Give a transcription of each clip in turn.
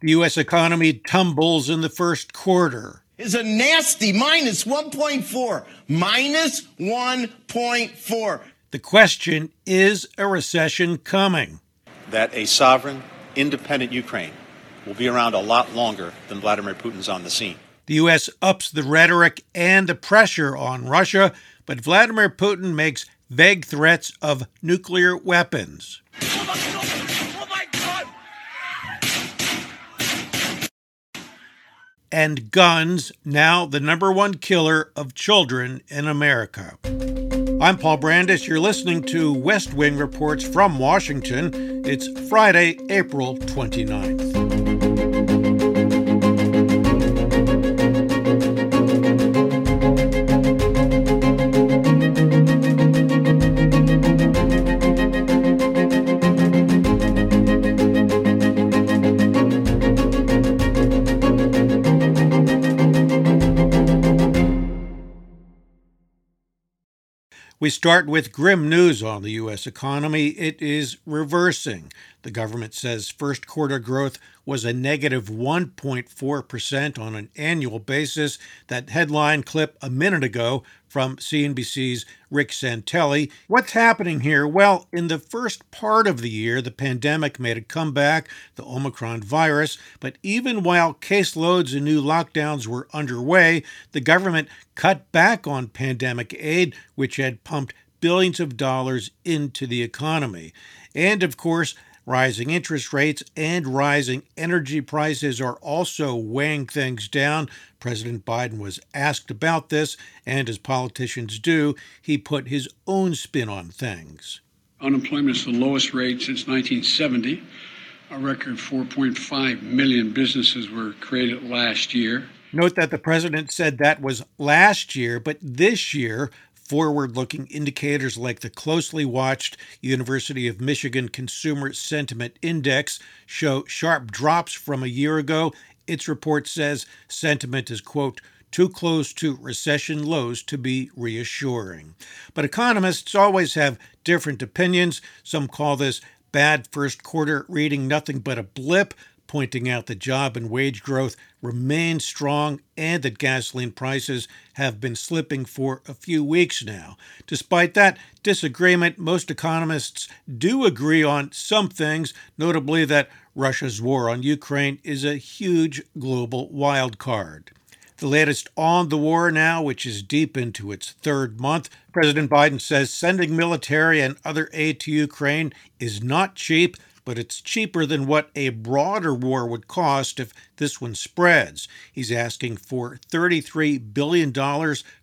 The U.S. economy tumbles in the first quarter. Is a nasty minus 1.4. Minus 1.4. The question is a recession coming? That a sovereign, independent Ukraine will be around a lot longer than Vladimir Putin's on the scene. The U.S. ups the rhetoric and the pressure on Russia, but Vladimir Putin makes vague threats of nuclear weapons. And guns, now the number one killer of children in America. I'm Paul Brandus. You're listening to West Wing Reports from Washington. It's Friday, April 29th. We start with grim news on the U.S. economy. It is reversing. The government says first quarter growth was a negative 1.4% on an annual basis. That headline clip a minute ago from CNBC's Rick Santelli. What's happening here? Well, in the first part of the year, the pandemic made a comeback, the Omicron virus, but even while caseloads and new lockdowns were underway, the government cut back on pandemic aid, which had pumped billions of dollars into the economy. And of course, Rising interest rates and rising energy prices are also weighing things down. President Biden was asked about this, and as politicians do, he put his own spin on things. Unemployment is the lowest rate since 1970. A record 4.5 million businesses were created last year. Note that the president said that was last year, but this year, Forward looking indicators like the closely watched University of Michigan Consumer Sentiment Index show sharp drops from a year ago. Its report says sentiment is, quote, too close to recession lows to be reassuring. But economists always have different opinions. Some call this bad first quarter reading nothing but a blip pointing out that job and wage growth remain strong and that gasoline prices have been slipping for a few weeks now. Despite that disagreement, most economists do agree on some things, notably that Russia's war on Ukraine is a huge global wild card. The latest on the war now, which is deep into its third month, President Biden says sending military and other aid to Ukraine is not cheap but it's cheaper than what a broader war would cost if this one spreads. He's asking for $33 billion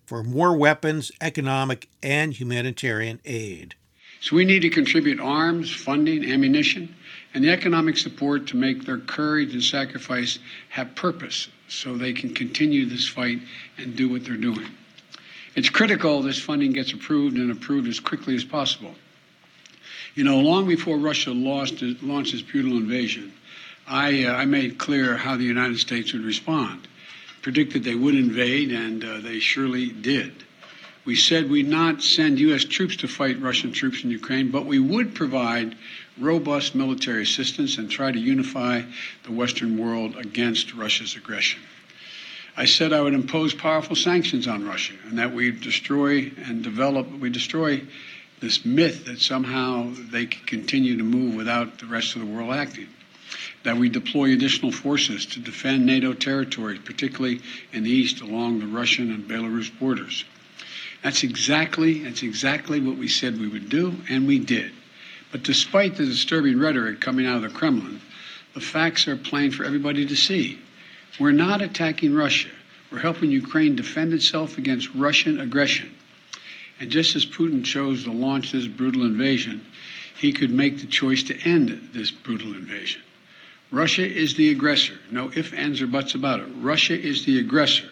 for more weapons, economic, and humanitarian aid. So we need to contribute arms, funding, ammunition, and the economic support to make their courage and sacrifice have purpose so they can continue this fight and do what they're doing. It's critical this funding gets approved and approved as quickly as possible. You know, long before Russia lost, launched its brutal invasion, I, uh, I made clear how the United States would respond. Predicted they would invade, and uh, they surely did. We said we'd not send U.S. troops to fight Russian troops in Ukraine, but we would provide robust military assistance and try to unify the Western world against Russia's aggression. I said I would impose powerful sanctions on Russia and that we destroy and develop, we destroy this myth that somehow they can continue to move without the rest of the world acting. That we deploy additional forces to defend NATO territories, particularly in the east along the Russian and Belarus borders. That's exactly that's exactly what we said we would do, and we did. But despite the disturbing rhetoric coming out of the Kremlin, the facts are plain for everybody to see. We're not attacking Russia. We're helping Ukraine defend itself against Russian aggression. And just as Putin chose to launch this brutal invasion, he could make the choice to end this brutal invasion. Russia is the aggressor. No ifs, ands, or buts about it. Russia is the aggressor,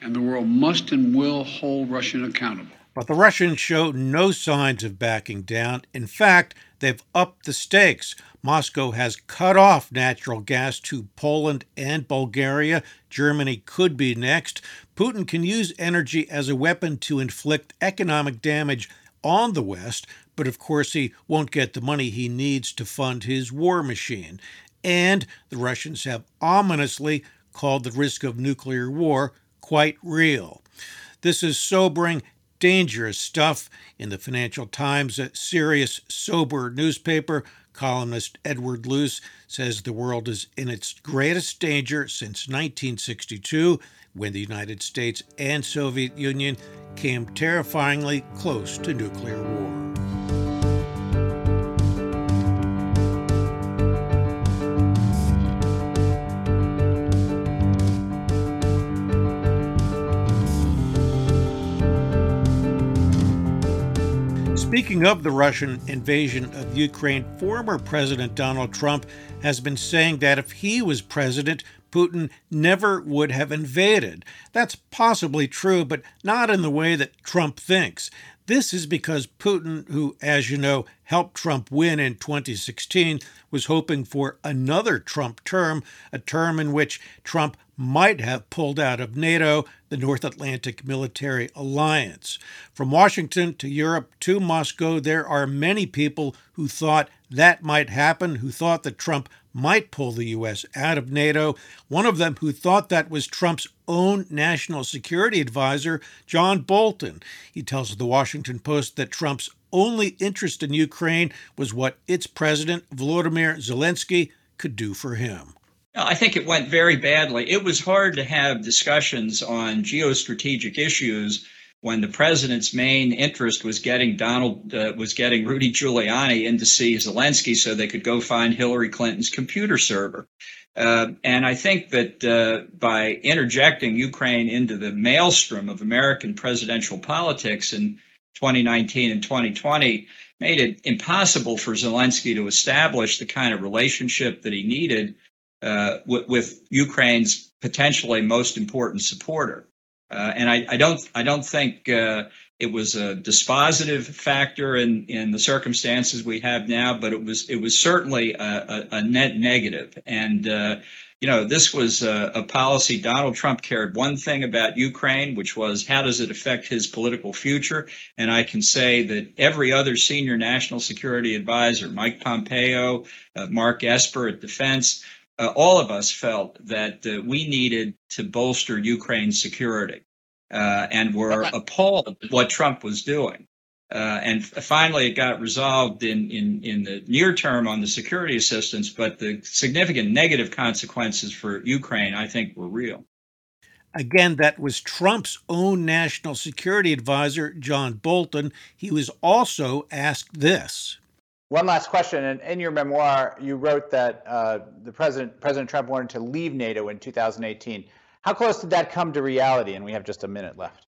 and the world must and will hold Russia accountable. But the Russians show no signs of backing down. In fact, they've upped the stakes. Moscow has cut off natural gas to Poland and Bulgaria. Germany could be next. Putin can use energy as a weapon to inflict economic damage on the West, but of course he won't get the money he needs to fund his war machine. and the Russians have ominously called the risk of nuclear war quite real. This is sobering, dangerous stuff. In the Financial Times, a serious, sober newspaper, columnist Edward Luce says the world is in its greatest danger since 1962, when the United States and Soviet Union came terrifyingly close to nuclear war. Speaking of the Russian invasion of Ukraine, former President Donald Trump has been saying that if he was president, Putin never would have invaded. That's possibly true, but not in the way that Trump thinks. This is because Putin, who, as you know, helped Trump win in 2016, was hoping for another Trump term, a term in which Trump might have pulled out of NATO, the North Atlantic Military Alliance. From Washington to Europe to Moscow, there are many people who thought that might happen, who thought that Trump might pull the U.S. out of NATO. One of them who thought that was Trump's own national security advisor, John Bolton. He tells the Washington Post that Trump's only interest in Ukraine was what its president, Volodymyr Zelensky, could do for him. I think it went very badly. It was hard to have discussions on geostrategic issues when the president's main interest was getting Donald uh, was getting Rudy Giuliani in to see Zelensky so they could go find Hillary Clinton's computer server. Uh, and I think that uh, by interjecting Ukraine into the maelstrom of American presidential politics in 2019 and 2020 made it impossible for Zelensky to establish the kind of relationship that he needed uh, with, with, Ukraine's potentially most important supporter. Uh, and I, I, don't I don't think uh, it was a dispositive factor in, in the circumstances we have now, but it was it was certainly a, a, a net negative. And uh, you know, this was a, a, policy. Donald Trump cared one thing about Ukraine, which was how does it affect his political future? And I can say that every other senior national security advisor, Mike Pompeo, uh, Mark Esper at Defense, uh, all of us felt that uh, we needed to bolster Ukraine's security uh, and were appalled at what Trump was doing. Uh, and finally, it got resolved in, in, in the near term on the security assistance, but the significant negative consequences for Ukraine, I think, were real. Again, that was Trump's own national security advisor, John Bolton. He was also asked this. One last question. And in your memoir, you wrote that uh, the president, President Trump wanted to leave NATO in 2018. How close did that come to reality? And we have just a minute left.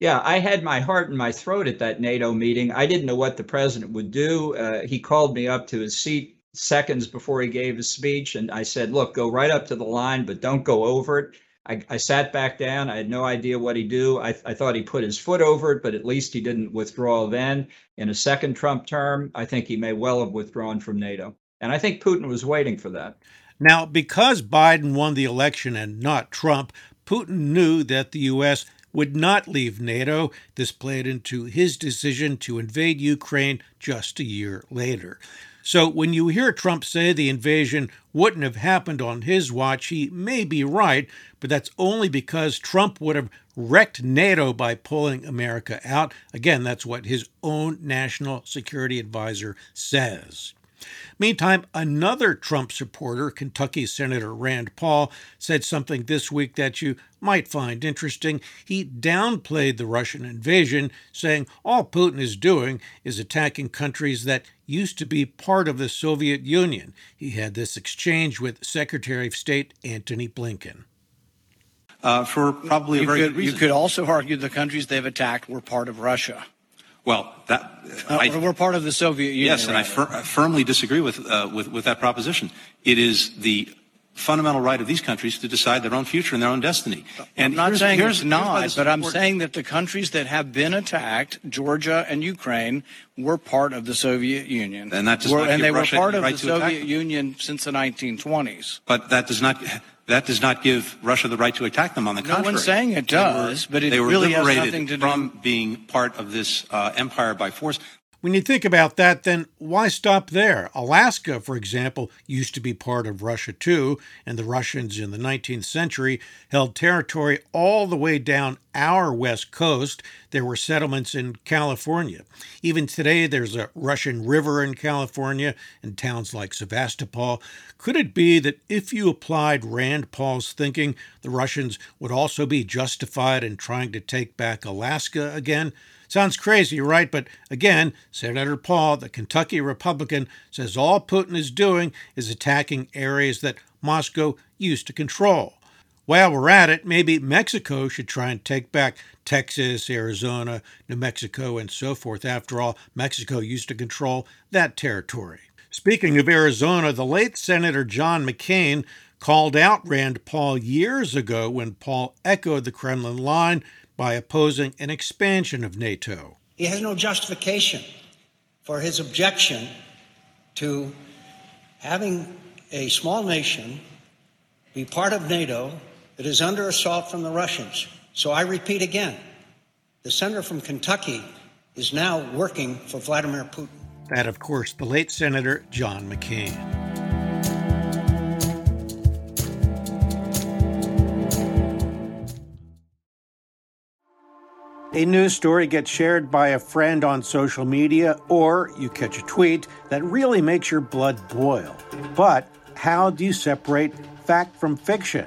Yeah, I had my heart in my throat at that NATO meeting. I didn't know what the president would do. Uh, he called me up to his seat seconds before he gave his speech, and I said, "Look, go right up to the line, but don't go over it." I, I sat back down. I had no idea what he'd do. I, I thought he put his foot over it, but at least he didn't withdraw then. In a second Trump term, I think he may well have withdrawn from NATO. And I think Putin was waiting for that. Now, because Biden won the election and not Trump, Putin knew that the U.S. would not leave NATO. This played into his decision to invade Ukraine just a year later. So when you hear Trump say the invasion wouldn't have happened on his watch, he may be right, but that's only because Trump would have wrecked NATO by pulling America out. Again, that's what his own national security advisor says. Meantime, another Trump supporter, Kentucky Senator Rand Paul, said something this week that you might find interesting. He downplayed the Russian invasion, saying all Putin is doing is attacking countries that used to be part of the Soviet Union. He had this exchange with Secretary of State Antony Blinken. Uh, for probably you a very could, good reason. You could also argue the countries they've attacked were part of Russia. Well, that uh, I, we're part of the Soviet Union. Yes, and I, fir- I, firmly disagree with, uh, with with that proposition. It is the fundamental right of these countries to decide their own future and their own destiny. And I'm not here's, saying here's, it's not, but I'm saying that the countries that have been attacked, Georgia and Ukraine, were part of the Soviet Union. And that does were, not and they Russia were part of right the Soviet Union since the 1920s. But that does not that does not give Russia the right to attack them. On the no contrary, one's saying it does, were, but it they were really liberated has nothing to from do being part of this uh, empire by force. When you think about that, then why stop there? Alaska, for example, used to be part of Russia too, and the Russians in the 19th century held territory all the way down our west coast. There were settlements in California. Even today, there's a Russian river in California and towns like Sevastopol. Could it be that if you applied Rand Paul's thinking, the Russians would also be justified in trying to take back Alaska again? Sounds crazy, right? But again, Senator Paul, the Kentucky Republican, says all Putin is doing is attacking areas that Moscow used to control. While we're at it, maybe Mexico should try and take back Texas, Arizona, New Mexico, and so forth. After all, Mexico used to control that territory. Speaking of Arizona, the late Senator John McCain called out Rand Paul years ago when Paul echoed the Kremlin line by opposing an expansion of NATO. He has no justification for his objection to having a small nation be part of NATO that is under assault from the Russians. So I repeat again the senator from Kentucky is now working for Vladimir Putin. That, of course, the late Senator John McCain. A news story gets shared by a friend on social media, or you catch a tweet that really makes your blood boil. But how do you separate fact from fiction?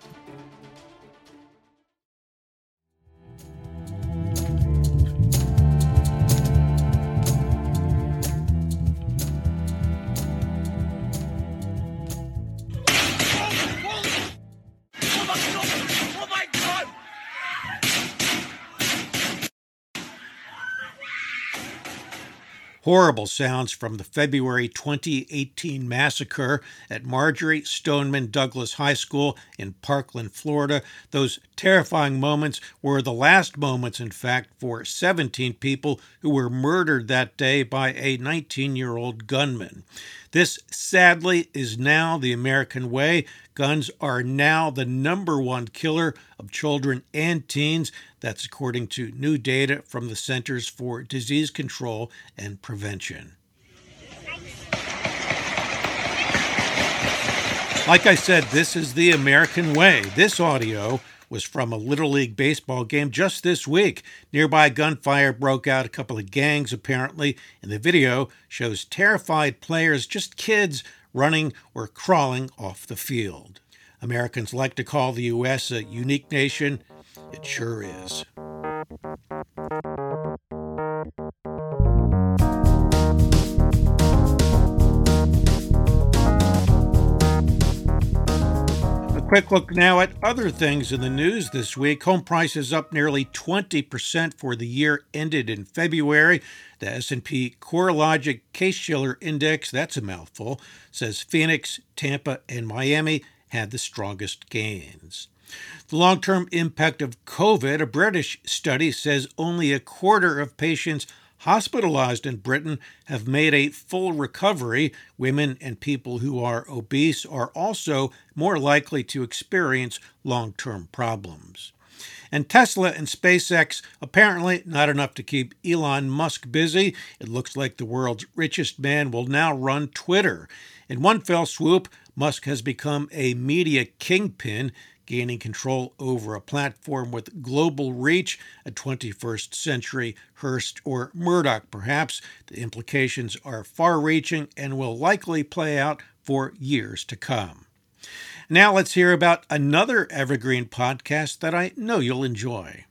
Horrible sounds from the February 2018 massacre at Marjory Stoneman Douglas High School in Parkland, Florida. Those terrifying moments were the last moments, in fact, for 17 people who were murdered that day by a 19 year old gunman. This, sadly, is now the American way. Guns are now the number one killer of children and teens. That's according to new data from the Centers for Disease Control and Prevention. Like I said, this is the American way. This audio was from a Little League baseball game just this week. Nearby gunfire broke out, a couple of gangs apparently, and the video shows terrified players, just kids, running or crawling off the field. Americans like to call the U.S. a unique nation. It sure is. Quick look now at other things in the news this week. Home prices up nearly 20% for the year ended in February. The S&P CoreLogic Case-Shiller Index, that's a mouthful, says Phoenix, Tampa, and Miami had the strongest gains. The long term impact of COVID, a British study says only a quarter of patients hospitalized in Britain have made a full recovery. Women and people who are obese are also more likely to experience long term problems. And Tesla and SpaceX apparently not enough to keep Elon Musk busy. It looks like the world's richest man will now run Twitter. In one fell swoop, Musk has become a media kingpin gaining control over a platform with global reach, a 21st century Hearst or Murdoch, perhaps. The implications are far reaching and will likely play out for years to come. Now let's hear about another evergreen podcast that I know you'll enjoy.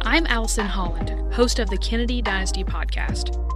I'm Allison Holland, host of the Kennedy Dynasty podcast.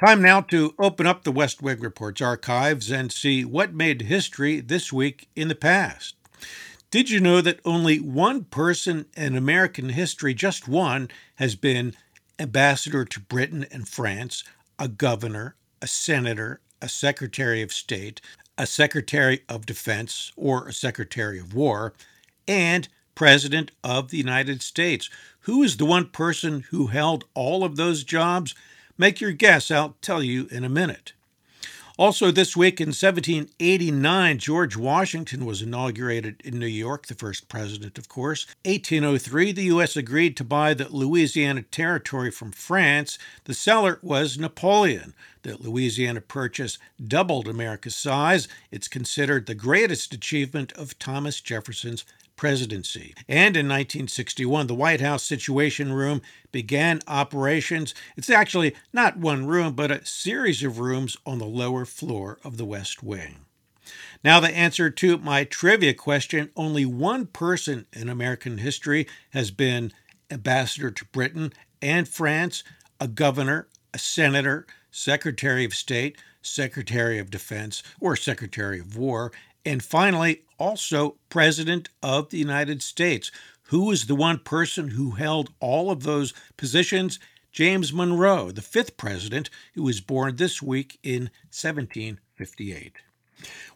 Time now to open up the West Wing Reports archives and see what made history this week in the past. Did you know that only one person in American history, just one, has been ambassador to Britain and France, a governor, a senator, a secretary of state, a secretary of defense, or a secretary of war, and president of the United States? Who is the one person who held all of those jobs? Make your guess, I'll tell you in a minute. Also, this week in 1789, George Washington was inaugurated in New York, the first president, of course. 1803, the U.S. agreed to buy the Louisiana Territory from France. The seller was Napoleon. The Louisiana Purchase doubled America's size. It's considered the greatest achievement of Thomas Jefferson's presidency. And in 1961, the White House Situation Room began operations. It's actually not one room, but a series of rooms on the lower floor of the West Wing. Now, the answer to my trivia question only one person in American history has been ambassador to Britain and France, a governor, a senator, secretary of state, secretary of defense, or secretary of war, and finally, also President of the United States. Who is the one person who held all of those positions? James Monroe, the fifth president, who was born this week in 1758.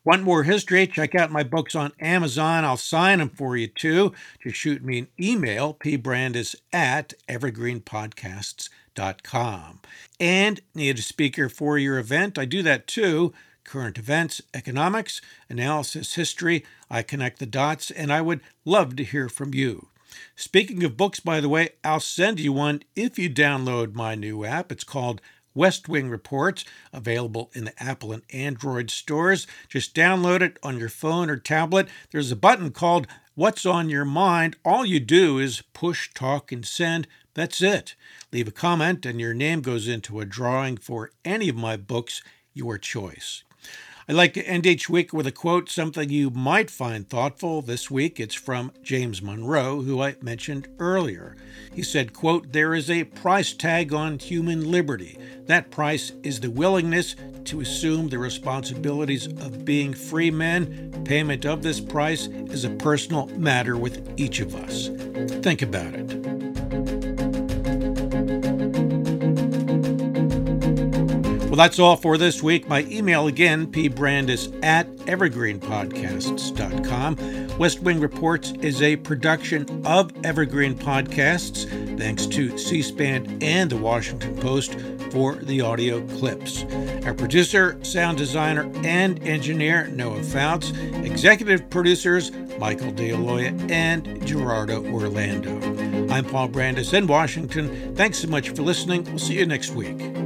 Want more history? Check out my books on Amazon. I'll sign them for you too. Just shoot me an email, pbrandus at evergreenpodcasts.com. And need a speaker for your event? I do that too current events, economics, analysis, history. I connect the dots, and I would love to hear from you. Speaking of books, by the way, I'll send you one if you download my new app. It's called West Wing Reports, available in the Apple and Android stores. Just download it on your phone or tablet. There's a button called What's on Your Mind. All you do is push, talk, and send. That's it. Leave a comment, and your name goes into a drawing for any of my books, your choice. I like to end each week with a quote, something you might find thoughtful. This week it's from James Monroe, who I mentioned earlier. He said, quote, There is a price tag on human liberty. That price is the willingness to assume the responsibilities of being free men. Payment of this price is a personal matter with each of us. Think about it. Well, that's all for this week. My email again, pbrandus at evergreenpodcasts.com. West Wing Reports is a production of Evergreen Podcasts. Thanks to C SPAN and the Washington Post for the audio clips. Our producer, sound designer, and engineer, Noah Fouts. Executive producers, Michael DeAloia and Gerardo Orlando. I'm Paul Brandus in Washington. Thanks so much for listening. We'll see you next week.